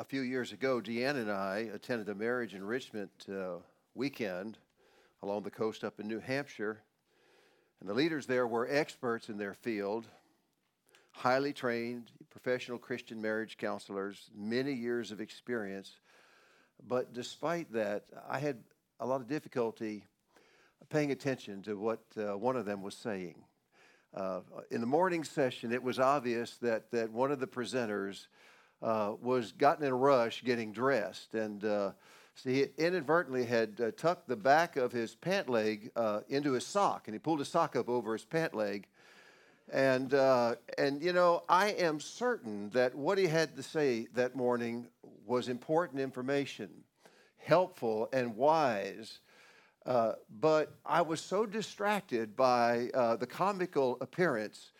a few years ago, Deanne and I attended a marriage enrichment uh, weekend along the coast up in New Hampshire. And the leaders there were experts in their field, highly trained professional Christian marriage counselors, many years of experience. But despite that, I had a lot of difficulty paying attention to what uh, one of them was saying. Uh, in the morning session, it was obvious that, that one of the presenters uh, was gotten in a rush getting dressed. And uh, so he inadvertently had uh, tucked the back of his pant leg uh, into his sock, and he pulled his sock up over his pant leg. And, uh, and, you know, I am certain that what he had to say that morning was important information, helpful and wise. Uh, but I was so distracted by the comical appearance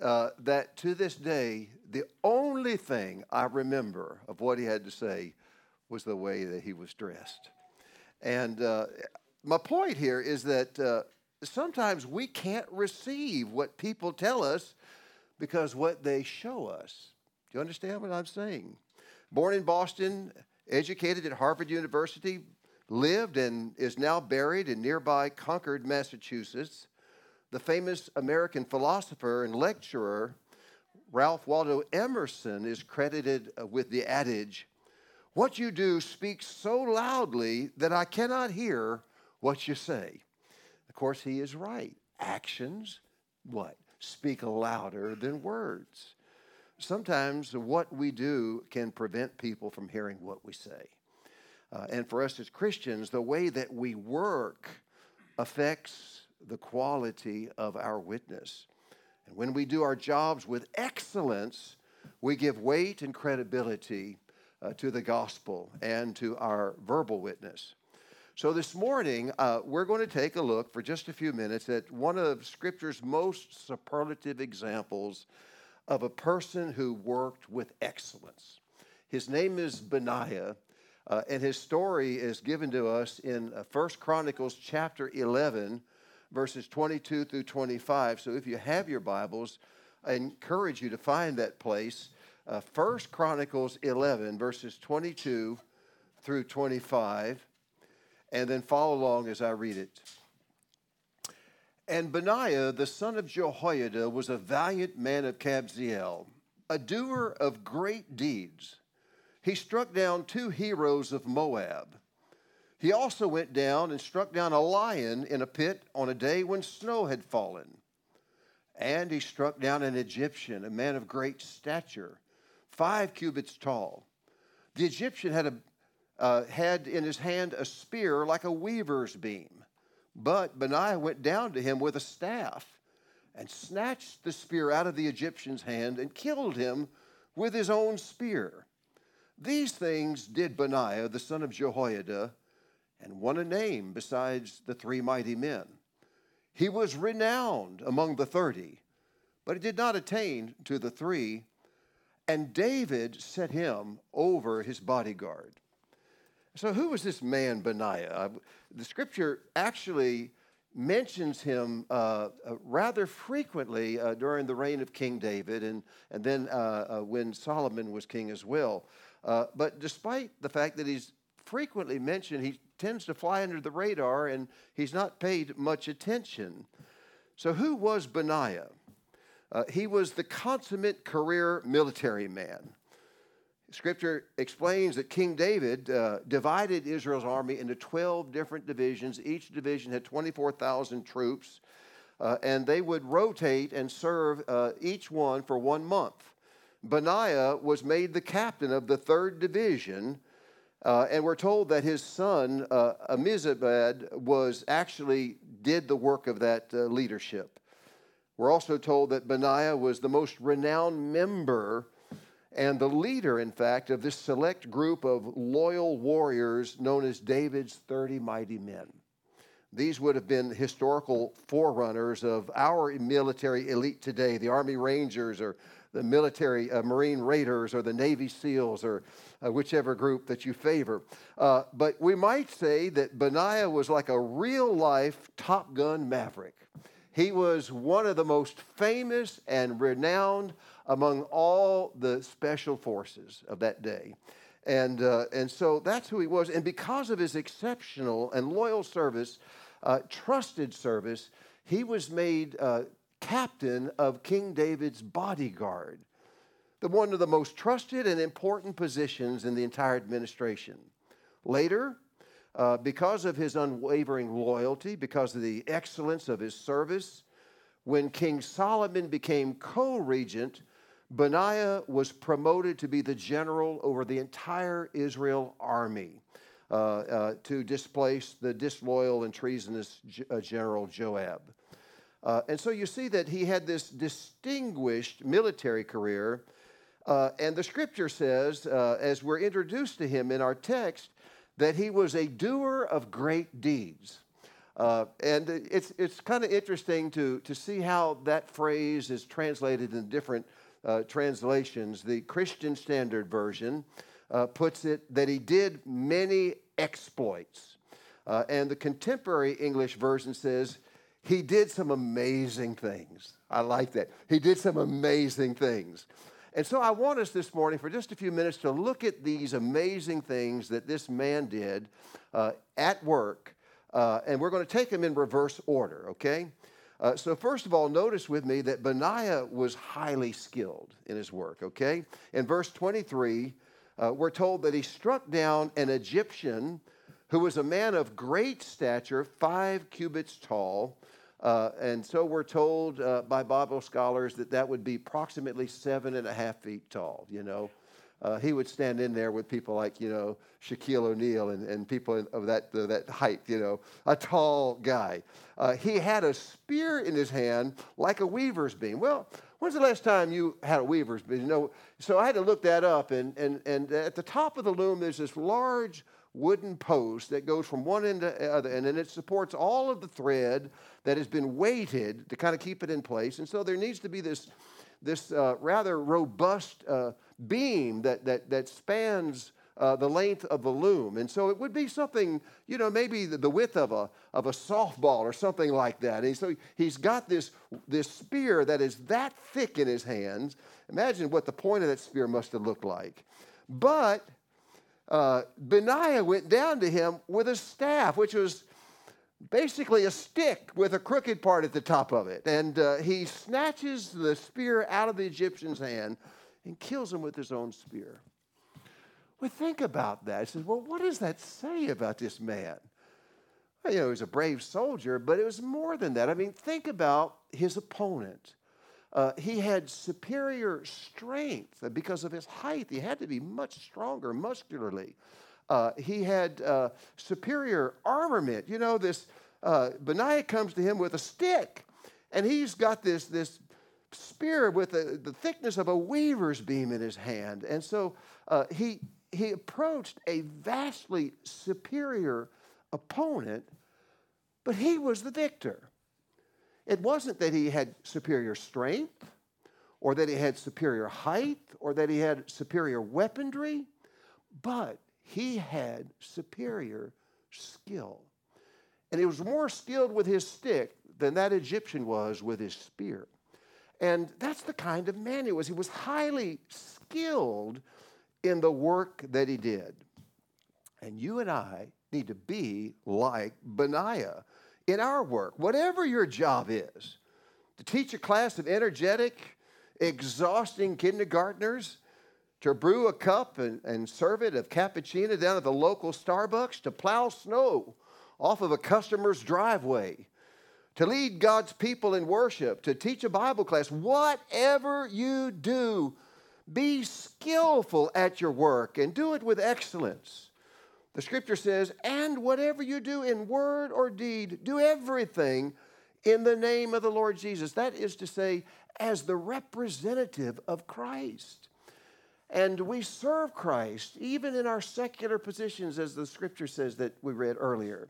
uh, that to this day, the only thing I remember of what he had to say was the way that he was dressed. And uh, my point here is that uh, sometimes we can't receive what people tell us because what they show us. Do you understand what I'm saying? Born in Boston, educated at Harvard University, lived and is now buried in nearby Concord, Massachusetts. The famous American philosopher and lecturer Ralph Waldo Emerson is credited uh, with the adage, What you do speaks so loudly that I cannot hear what you say. Of course, he is right. Actions, what? Speak louder than words. Sometimes what we do can prevent people from hearing what we say. Uh, and for us as Christians, the way that we work affects the quality of our witness. And when we do our jobs with excellence, we give weight and credibility uh, to the gospel and to our verbal witness. So, this morning, uh, we're going to take a look for just a few minutes at one of Scripture's most superlative examples of a person who worked with excellence. His name is Benaiah, uh, and his story is given to us in uh, 1 Chronicles chapter 11, verses 22 through 25. So if you have your Bibles, I encourage you to find that place. Uh, 1 Chronicles 11, verses 22 through 25, and then follow along as I read it. And Benaiah, the son of Jehoiada, was a valiant man of Kabzeel, a doer of great deeds. He struck down two heroes of Moab he also went down and struck down a lion in a pit on a day when snow had fallen. And he struck down an Egyptian, a man of great stature, five cubits tall. The Egyptian had, a, uh, had in his hand a spear like a weaver's beam. But Benaiah went down to him with a staff and snatched the spear out of the Egyptian's hand and killed him with his own spear. These things did Benaiah, the son of Jehoiada, and won a name besides the three mighty men. He was renowned among the thirty, but he did not attain to the three, and David set him over his bodyguard. So, who was this man, Benaiah? The scripture actually mentions him uh, uh, rather frequently uh, during the reign of King David and, and then uh, uh, when Solomon was king as well. Uh, but despite the fact that he's frequently mentioned, he tends to fly under the radar and he's not paid much attention. So, who was Benaiah? Uh, he was the consummate career military man. Scripture explains that King David uh, divided Israel's army into 12 different divisions. Each division had 24,000 troops, uh, and they would rotate and serve uh, each one for one month. Benaiah was made the captain of the third division uh, and we're told that his son, uh, Ammizabad, was actually did the work of that uh, leadership. We're also told that Benaiah was the most renowned member and the leader, in fact, of this select group of loyal warriors known as David's 30 mighty men. These would have been historical forerunners of our military elite today, the Army Rangers or the military uh, Marine Raiders or the Navy SEALs or uh, whichever group that you favor. Uh, but we might say that Benaiah was like a real life Top Gun maverick. He was one of the most famous and renowned among all the special forces of that day. And, uh, and so that's who he was. And because of his exceptional and loyal service, uh, trusted service, he was made uh, captain of King David's bodyguard, the one of the most trusted and important positions in the entire administration. Later, uh, because of his unwavering loyalty, because of the excellence of his service, when King Solomon became co regent, Benaiah was promoted to be the general over the entire Israel army uh, uh, to displace the disloyal and treasonous uh, general Joab. Uh, and so you see that he had this distinguished military career. Uh, and the scripture says, uh, as we're introduced to him in our text, that he was a doer of great deeds. Uh, and it's, it's kind of interesting to, to see how that phrase is translated in different uh, translations. The Christian Standard Version uh, puts it that he did many exploits. And the contemporary English version says he did some amazing things. I like that. He did some amazing things. And so I want us this morning for just a few minutes to look at these amazing things that this man did uh, at work. Uh, and we're going to take them in reverse order, okay? Uh, so, first of all, notice with me that Benaiah was highly skilled in his work, okay? In verse 23, uh, we're told that he struck down an Egyptian who was a man of great stature, five cubits tall, uh, and so we're told uh, by Bible scholars that that would be approximately seven and a half feet tall, you know. Uh, he would stand in there with people like, you know, Shaquille O'Neal and, and people of that, that height, you know, a tall guy. Uh, he had a spear in his hand like a weaver's beam. Well, when's the last time you had a weaver's beam? You know, so I had to look that up. And, and, and at the top of the loom, there's this large wooden post that goes from one end to the other, and then it supports all of the thread that has been weighted to kind of keep it in place. And so there needs to be this, this uh, rather robust uh, beam that, that, that spans uh, the length of the loom. And so it would be something, you know, maybe the, the, width of a, of a softball or something like that. And so he's got this, this spear that is that thick in his hands. Imagine what the point of that spear must have looked like. But uh, Benaiah went down to him with a staff, which was basically a stick with a crooked part at the top of it. And uh, he snatches the spear out of the Egyptian's hand and kills him with his own spear. Well, think about that. He says, well, what does that say about this man? Well, you know, he was a brave soldier, but it was more than that. I mean, think about his opponent. Uh, he had superior strength because of his height. He had to be much stronger muscularly. Uh, he had uh, superior armament. You know, this uh, Benaiah comes to him with a stick, and he's got this, this spear with the, the thickness of a weaver's beam in his hand. And so uh, he, he approached a vastly superior opponent, but he was the victor. It wasn't that he had superior strength or that he had superior height or that he had superior weaponry, but he had superior skill. And he was more skilled with his stick than that Egyptian was with his spear. And that's the kind of man he was. He was highly skilled in the work that he did. And you and I need to be like Benaiah in our work, whatever your job is, to teach a class of energetic, exhausting kindergartners, to brew a cup and, and serve it of cappuccino down at the local Starbucks, to plow snow off of a customer's driveway, to lead God's people in worship, to teach a Bible class, whatever you do, be skillful at your work and do it with excellence. The scripture says, and whatever you do in word or deed, do everything in the name of the Lord Jesus. That is to say, as the representative of Christ. And we serve Christ even in our secular positions, as the scripture says that we read earlier.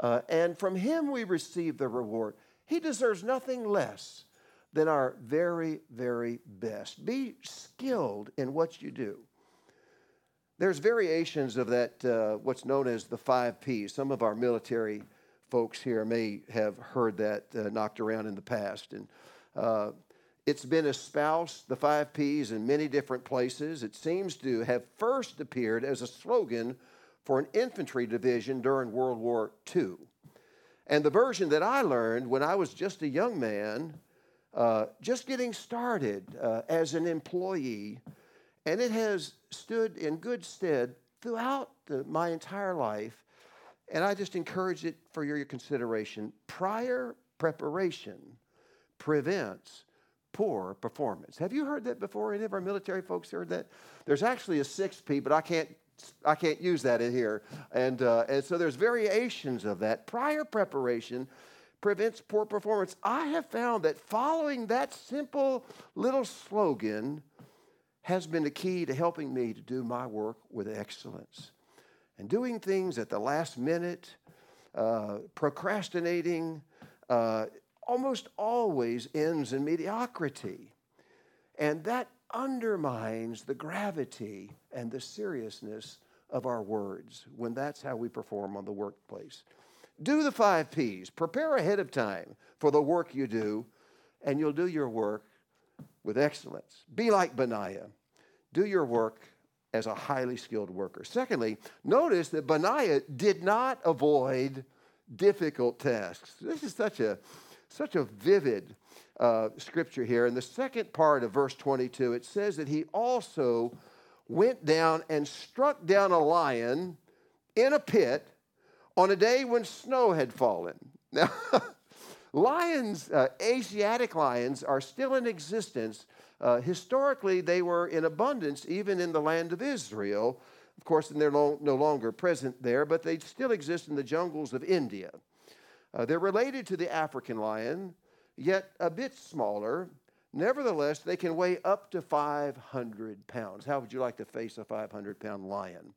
Uh, and from him we receive the reward. He deserves nothing less than our very, very best. Be skilled in what you do. There's variations of that, uh, what's known as the five P's. Some of our military folks here may have heard that uh, knocked around in the past. And uh, It's been espoused, the five P's, in many different places. It seems to have first appeared as a slogan for an infantry division during World War II. And the version that I learned when I was just a young man, uh, just getting started uh, as an employee, and it has stood in good stead throughout the, my entire life. And I just encourage it for your consideration. Prior preparation prevents poor performance. Have you heard that before? Any of our military folks heard that? There's actually a sixth P, but I can't I can't use that in here. And, uh, and so there's variations of that. Prior preparation prevents poor performance. I have found that following that simple little slogan has been the key to helping me to do my work with excellence. And doing things at the last minute, uh, procrastinating, uh, almost always ends in mediocrity. And that undermines the gravity and the seriousness of our words when that's how we perform on the workplace. Do the five P's. Prepare ahead of time for the work you do, and you'll do your work with excellence. Be like Benaiah. Do your work as a highly skilled worker. Secondly, notice that Benaiah did not avoid difficult tasks. This is such a such a vivid uh, scripture here. In the second part of verse 22, it says that he also went down and struck down a lion in a pit on a day when snow had fallen. Now, lions, uh, Asiatic lions, are still in existence. Uh, historically, they were in abundance even in the land of Israel. Of course, and they're no, longer present there, but they still exist in the jungles of India. Uh, they're related to the African lion, yet a bit smaller. Nevertheless, they can weigh up to 500 pounds. How would you like to face a 500 pound lion?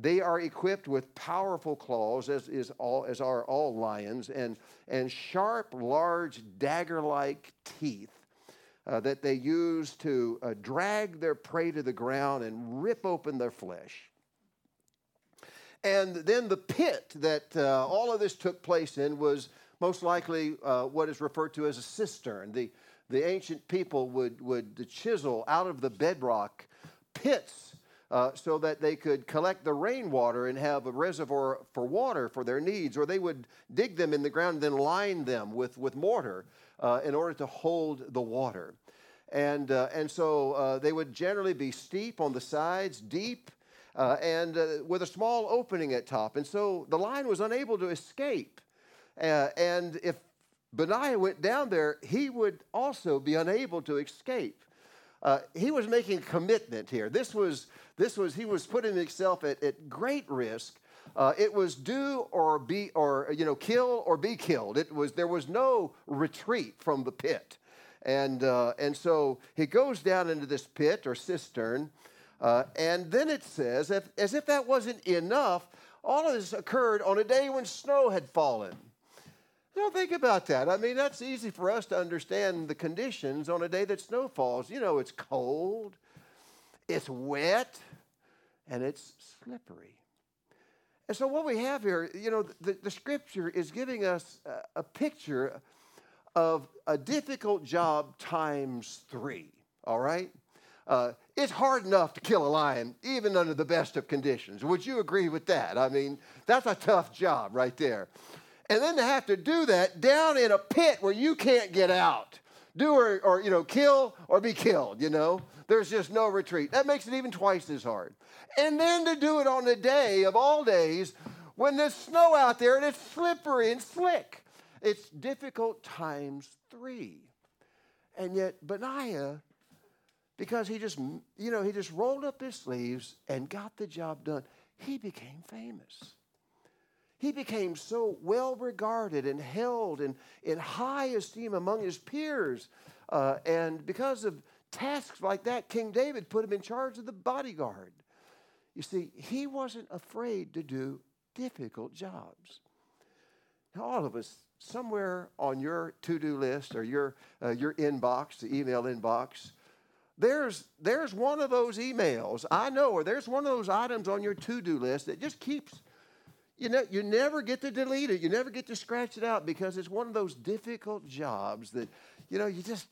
They are equipped with powerful claws, as, is all, as are all lions, and, and sharp, large, dagger like teeth uh, that they use to uh, drag their prey to the ground and rip open their flesh. And then the pit that uh, all of this took place in was most likely uh, what is referred to as a cistern. The, the ancient people would, would chisel out of the bedrock pits uh, so that they could collect the rainwater and have a reservoir for water for their needs, or they would dig them in the ground and then line them with, with mortar uh, in order to hold the water. And, uh, and so uh, they would generally be steep on the sides, deep, uh, and uh, with a small opening at top. And so the lion was unable to escape. And if Benaiah went down there, he would also be unable to escape. Uh, he was making a commitment here. This was, this was, he was putting himself at, at great risk. Uh, it was do or be, or, you know, kill or be killed. It was, there was no retreat from the pit. And, uh, and so he goes down into this pit or cistern, uh, and then it says, as if that wasn't enough, all of this occurred on a day when snow had fallen. Don't think about that. I mean, that's easy for us to understand the conditions on a day that snow falls. You know, it's cold, it's wet, and it's slippery. And so, what we have here, you know, the, the scripture is giving us a, a picture of a difficult job times three, all right? Uh, it's hard enough to kill a lion, even under the best of conditions. Would you agree with that? I mean, that's a tough job right there. And then to have to do that down in a pit where you can't get out. Do or, or you know, kill or be killed, you know? There's just no retreat. That makes it even twice as hard. And then to do it on the day of all days when there's snow out there and it's slippery and slick. It's difficult times three. And yet, Benaiah because he just, you know, he just rolled up his sleeves and got the job done. He became famous. He became so well regarded and held in, in high esteem among his peers. Uh, and because of tasks like that, King David put him in charge of the bodyguard. You see, he wasn't afraid to do difficult jobs. Now, all of us, somewhere on your to do list or your, uh, your inbox, the email inbox, there's, there's one of those emails, I know, or there's one of those items on your to do list that just keeps, you know, you never get to delete it. You never get to scratch it out because it's one of those difficult jobs that, you know, you just,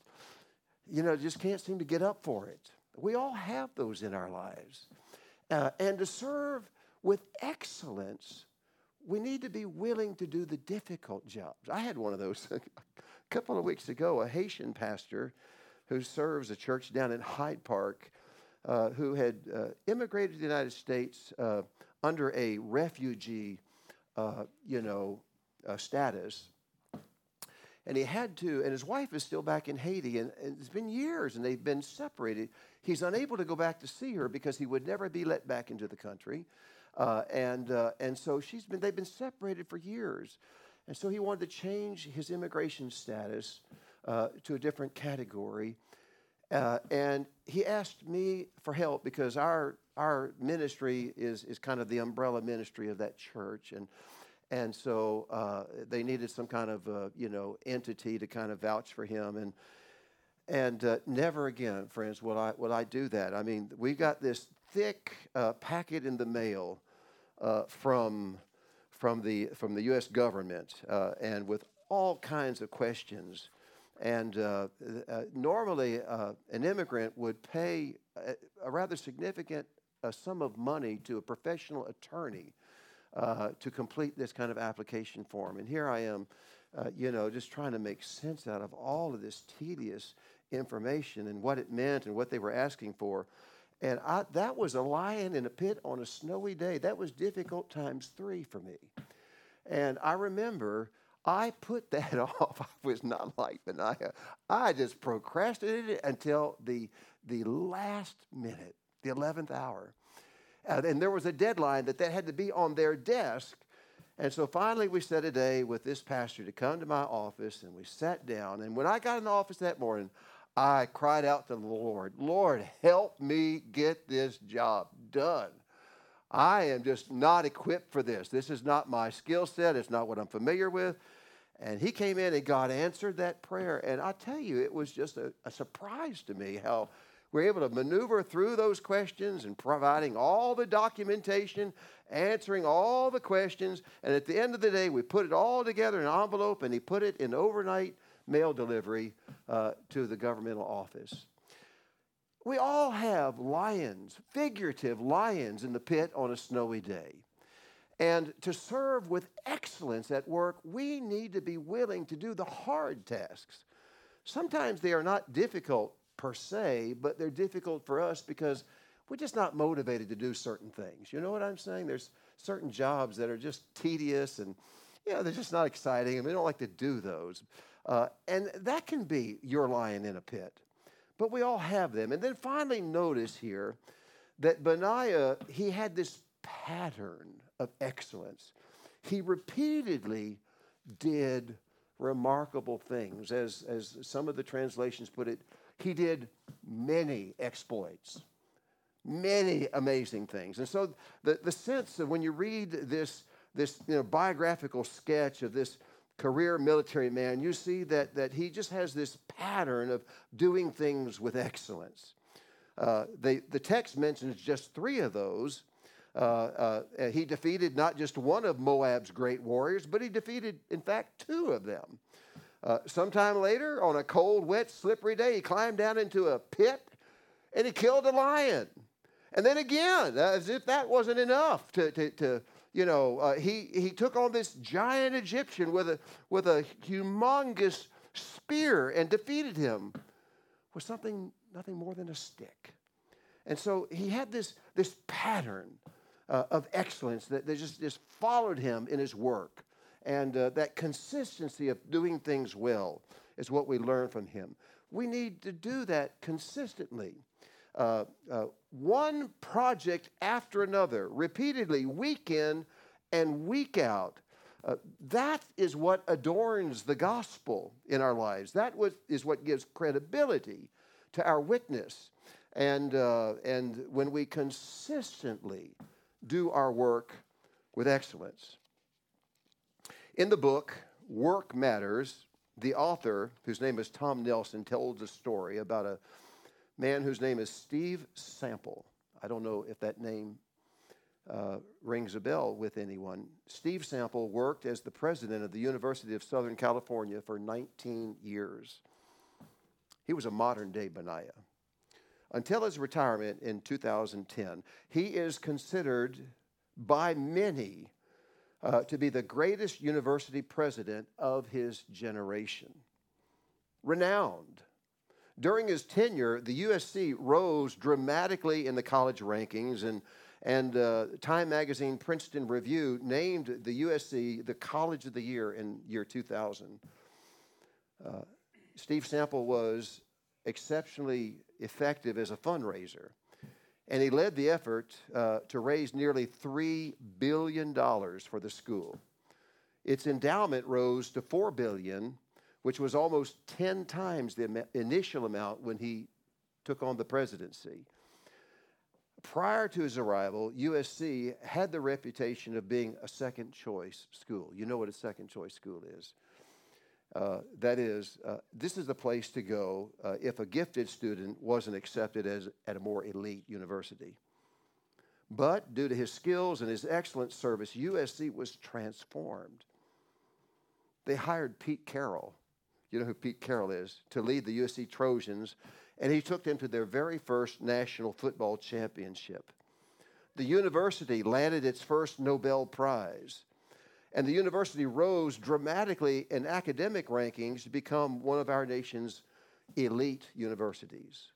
you know, just can't seem to get up for it. We all have those in our lives. Uh, and to serve with excellence, we need to be willing to do the difficult jobs. I had one of those a couple of weeks ago, a Haitian pastor who serves a church down in Hyde Park uh, who had uh, immigrated to the United States uh, under a refugee, uh, you know, uh, status. And he had to, and his wife is still back in Haiti, and, and it's been years, and they've been separated. He's unable to go back to see her because he would never be let back into the country. Uh, and, uh, and so she's been, they've been separated for years. And so he wanted to change his immigration status uh, to a different category. Uh, and he asked me for help because our, our ministry is, is kind of the umbrella ministry of that church. And, and so uh, they needed some kind of, uh, you know, entity to kind of vouch for him. And, and never again, friends, will I, will I do that. I mean, we got this thick packet in the mail uh, from, from, the, from the U.S. government uh, and with all kinds of questions. And uh, uh normally, uh, an immigrant would pay a, a rather significant uh, sum of money to a professional attorney to complete this kind of application form. And here I am, you know, just trying to make sense out of all of this tedious information and what it meant and what they were asking for. And I, that was a lion in a pit on a snowy day. That was difficult times three for me. And I remember I put that off. I was not like Benaiah. I just procrastinated until the, the last minute, the 11th hour. Uh, and there was a deadline that that had to be on their desk. And so finally, we set a day with this pastor to come to my office, and we sat down. And when I got in the office that morning, I cried out to the Lord, Lord, help me get this job done. I am just not equipped for this. This is not my skill set, it's not what I'm familiar with. And he came in and God answered that prayer. And I tell you, it was just a, a surprise to me how we're able to maneuver through those questions and providing all the documentation, answering all the questions. And at the end of the day, we put it all together in an envelope and he put it in overnight mail delivery uh, to the governmental office. We all have lions, figurative lions in the pit on a snowy day. And to serve with excellence at work, we need to be willing to do the hard tasks. Sometimes they are not difficult per se, but they're difficult for us because we're just not motivated to do certain things. You know what I'm saying? There's certain jobs that are just tedious and, you know, they're just not exciting and we don't like to do those. Uh, and that can be your lion in a pit. But we all have them. And then finally, notice here that Benaiah, he had this pattern of excellence. He repeatedly did remarkable things. As, as some of the translations put it, he did many exploits, many amazing things. And so the, the sense of when you read this, this you know, biographical sketch of this career military man, you see that, that he just has this pattern of doing things with excellence. Uh, the text mentions just three of those. Uh, uh, he defeated not just one of Moab's great warriors, but he defeated, in fact, two of them. Uh, sometime later, on a cold, wet, slippery day, he climbed down into a pit and he killed a lion. And then again, as if that wasn't enough to, to, to you know, uh, he, he took on this giant Egyptian with a, with a humongous spear and defeated him with something, nothing more than a stick. And so he had this, this pattern uh, of excellence that, that just, just followed him in his work. And uh, that consistency of doing things well is what we learn from him. We need to do that consistently. Uh, uh, one project after another, repeatedly, week in and week out. Uh, that is what adorns the gospel in our lives. That is what gives credibility to our witness. And, uh, and when we consistently do our work with excellence. In the book, Work Matters, the author, whose name is Tom Nelson, tells a story about a man whose name is Steve Sample. I don't know if that name uh, rings a bell with anyone. Steve Sample worked as the president of the University of Southern California for 19 years. He was a modern day Benaiah. Until his retirement in 2010, he is considered by many uh, to be the greatest university president of his generation. Renowned. During his tenure, the USC rose dramatically in the college rankings, and, and uh, Time Magazine Princeton Review named the USC the College of the Year in year 2000. Uh, Steve Sample was exceptionally effective as a fundraiser. And he led the effort uh, to raise nearly $3 billion for the school. Its endowment rose to 4 billion, which was almost 10 times the initial amount when he took on the presidency. Prior to his arrival, USC had the reputation of being a second choice school. You know what a second choice school is. Uh, that is, uh, this is the place to go uh, if a gifted student wasn't accepted as at a more elite university. But due to his skills and his excellent service, USC was transformed. They hired Pete Carroll, you know who Pete Carroll is, to lead the USC Trojans, and he took them to their very first national football championship. The university landed its first Nobel Prize and the university rose dramatically in academic rankings to become one of our nation's elite universities.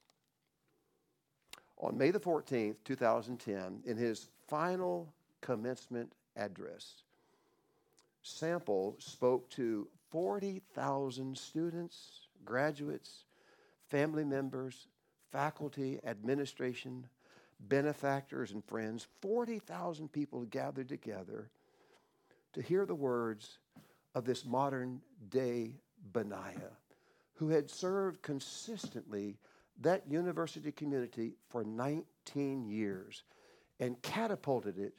On May the 14th, 2010, in his final commencement address, Sample spoke to 40,000 students, graduates, family members, faculty, administration, benefactors, and friends. 40,000 people gathered together to hear the words of this modern day Benaiah, who had served consistently that university community for 19 years and catapulted it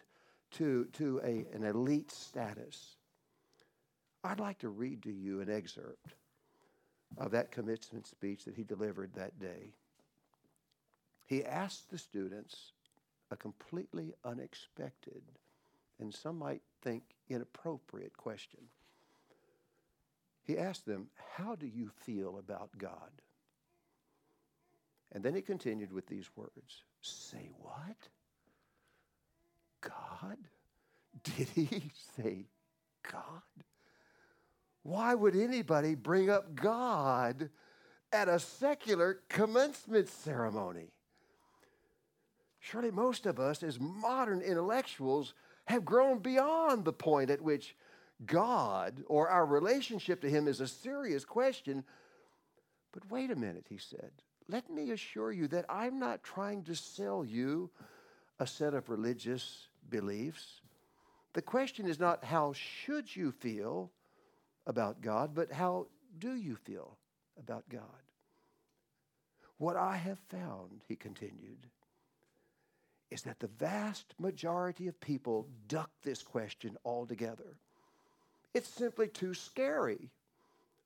to, to a, an elite status. I'd like to read to you an excerpt of that commencement speech that he delivered that day. He asked the students a completely unexpected and some might think inappropriate question. He asked them, How do you feel about God? And then he continued with these words Say what? God? Did he say God? Why would anybody bring up God at a secular commencement ceremony? Surely most of us, as modern intellectuals, have grown beyond the point at which God or our relationship to Him is a serious question. But wait a minute, he said. Let me assure you that I'm not trying to sell you a set of religious beliefs. The question is not how should you feel about God, but how do you feel about God? What I have found, he continued, is that the vast majority of people duck this question altogether. It's simply too scary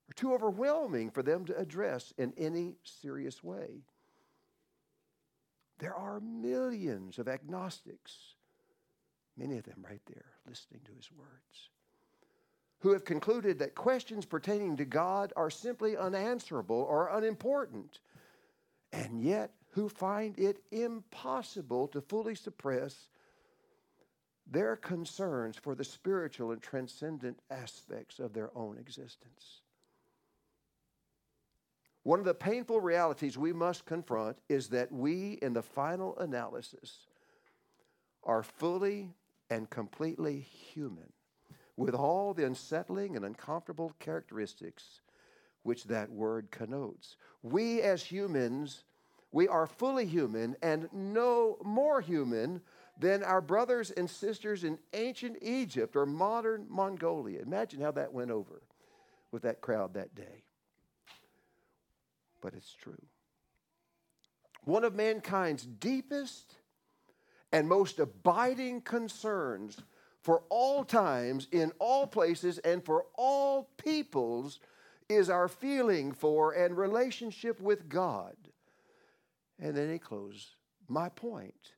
or too overwhelming for them to address in any serious way. There are millions of agnostics, many of them right there listening to his words, who have concluded that questions pertaining to God are simply unanswerable or unimportant. And yet, who find it impossible to fully suppress their concerns for the spiritual and transcendent aspects of their own existence. One of the painful realities we must confront is that we, in the final analysis, are fully and completely human, with all the unsettling and uncomfortable characteristics which that word connotes. We, as humans, we are fully human and no more human than our brothers and sisters in ancient Egypt or modern Mongolia. Imagine how that went over with that crowd that day. But it's true. One of mankind's deepest and most abiding concerns for all times, in all places, and for all peoples is our feeling for and relationship with God. And then he closes. My point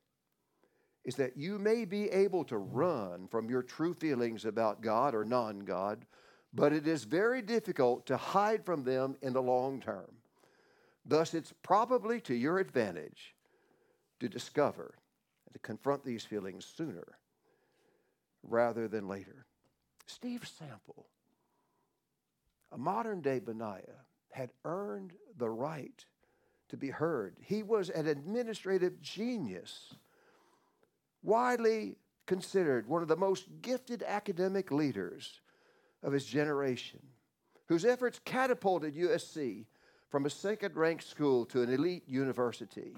is that you may be able to run from your true feelings about God or non God, but it is very difficult to hide from them in the long term. Thus, it's probably to your advantage to discover and to confront these feelings sooner rather than later. Steve Sample, a modern day Benaiah, had earned the right to be heard. He was an administrative genius, widely considered one of the most gifted academic leaders of his generation, whose efforts catapulted USC from a second ranked school to an elite university.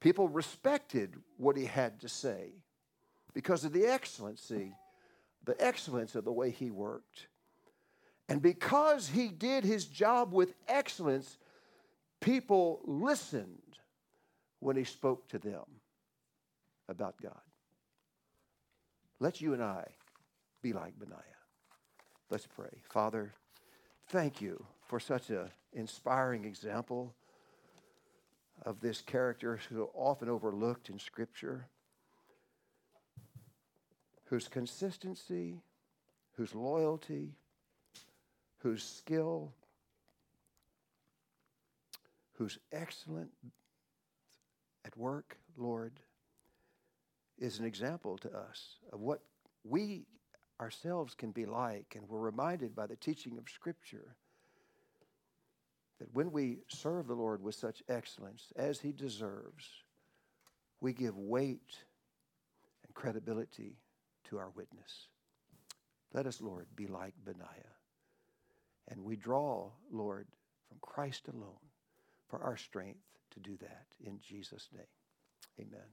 People respected what he had to say because of the excellency, the excellence of the way he worked. And because he did his job with excellence, people listened when he spoke to them about God. Let you and I be like Benaiah. Let's pray. Father, thank you for such an inspiring example of this character who often overlooked in Scripture, whose consistency, whose loyalty, whose skill, who's excellent at work, Lord, is an example to us of what we ourselves can be like. And we're reminded by the teaching of Scripture that when we serve the Lord with such excellence as He deserves, we give weight and credibility to our witness. Let us, Lord, be like Benaiah. And we draw, Lord, from Christ alone for our strength to do that. In Jesus' name, amen.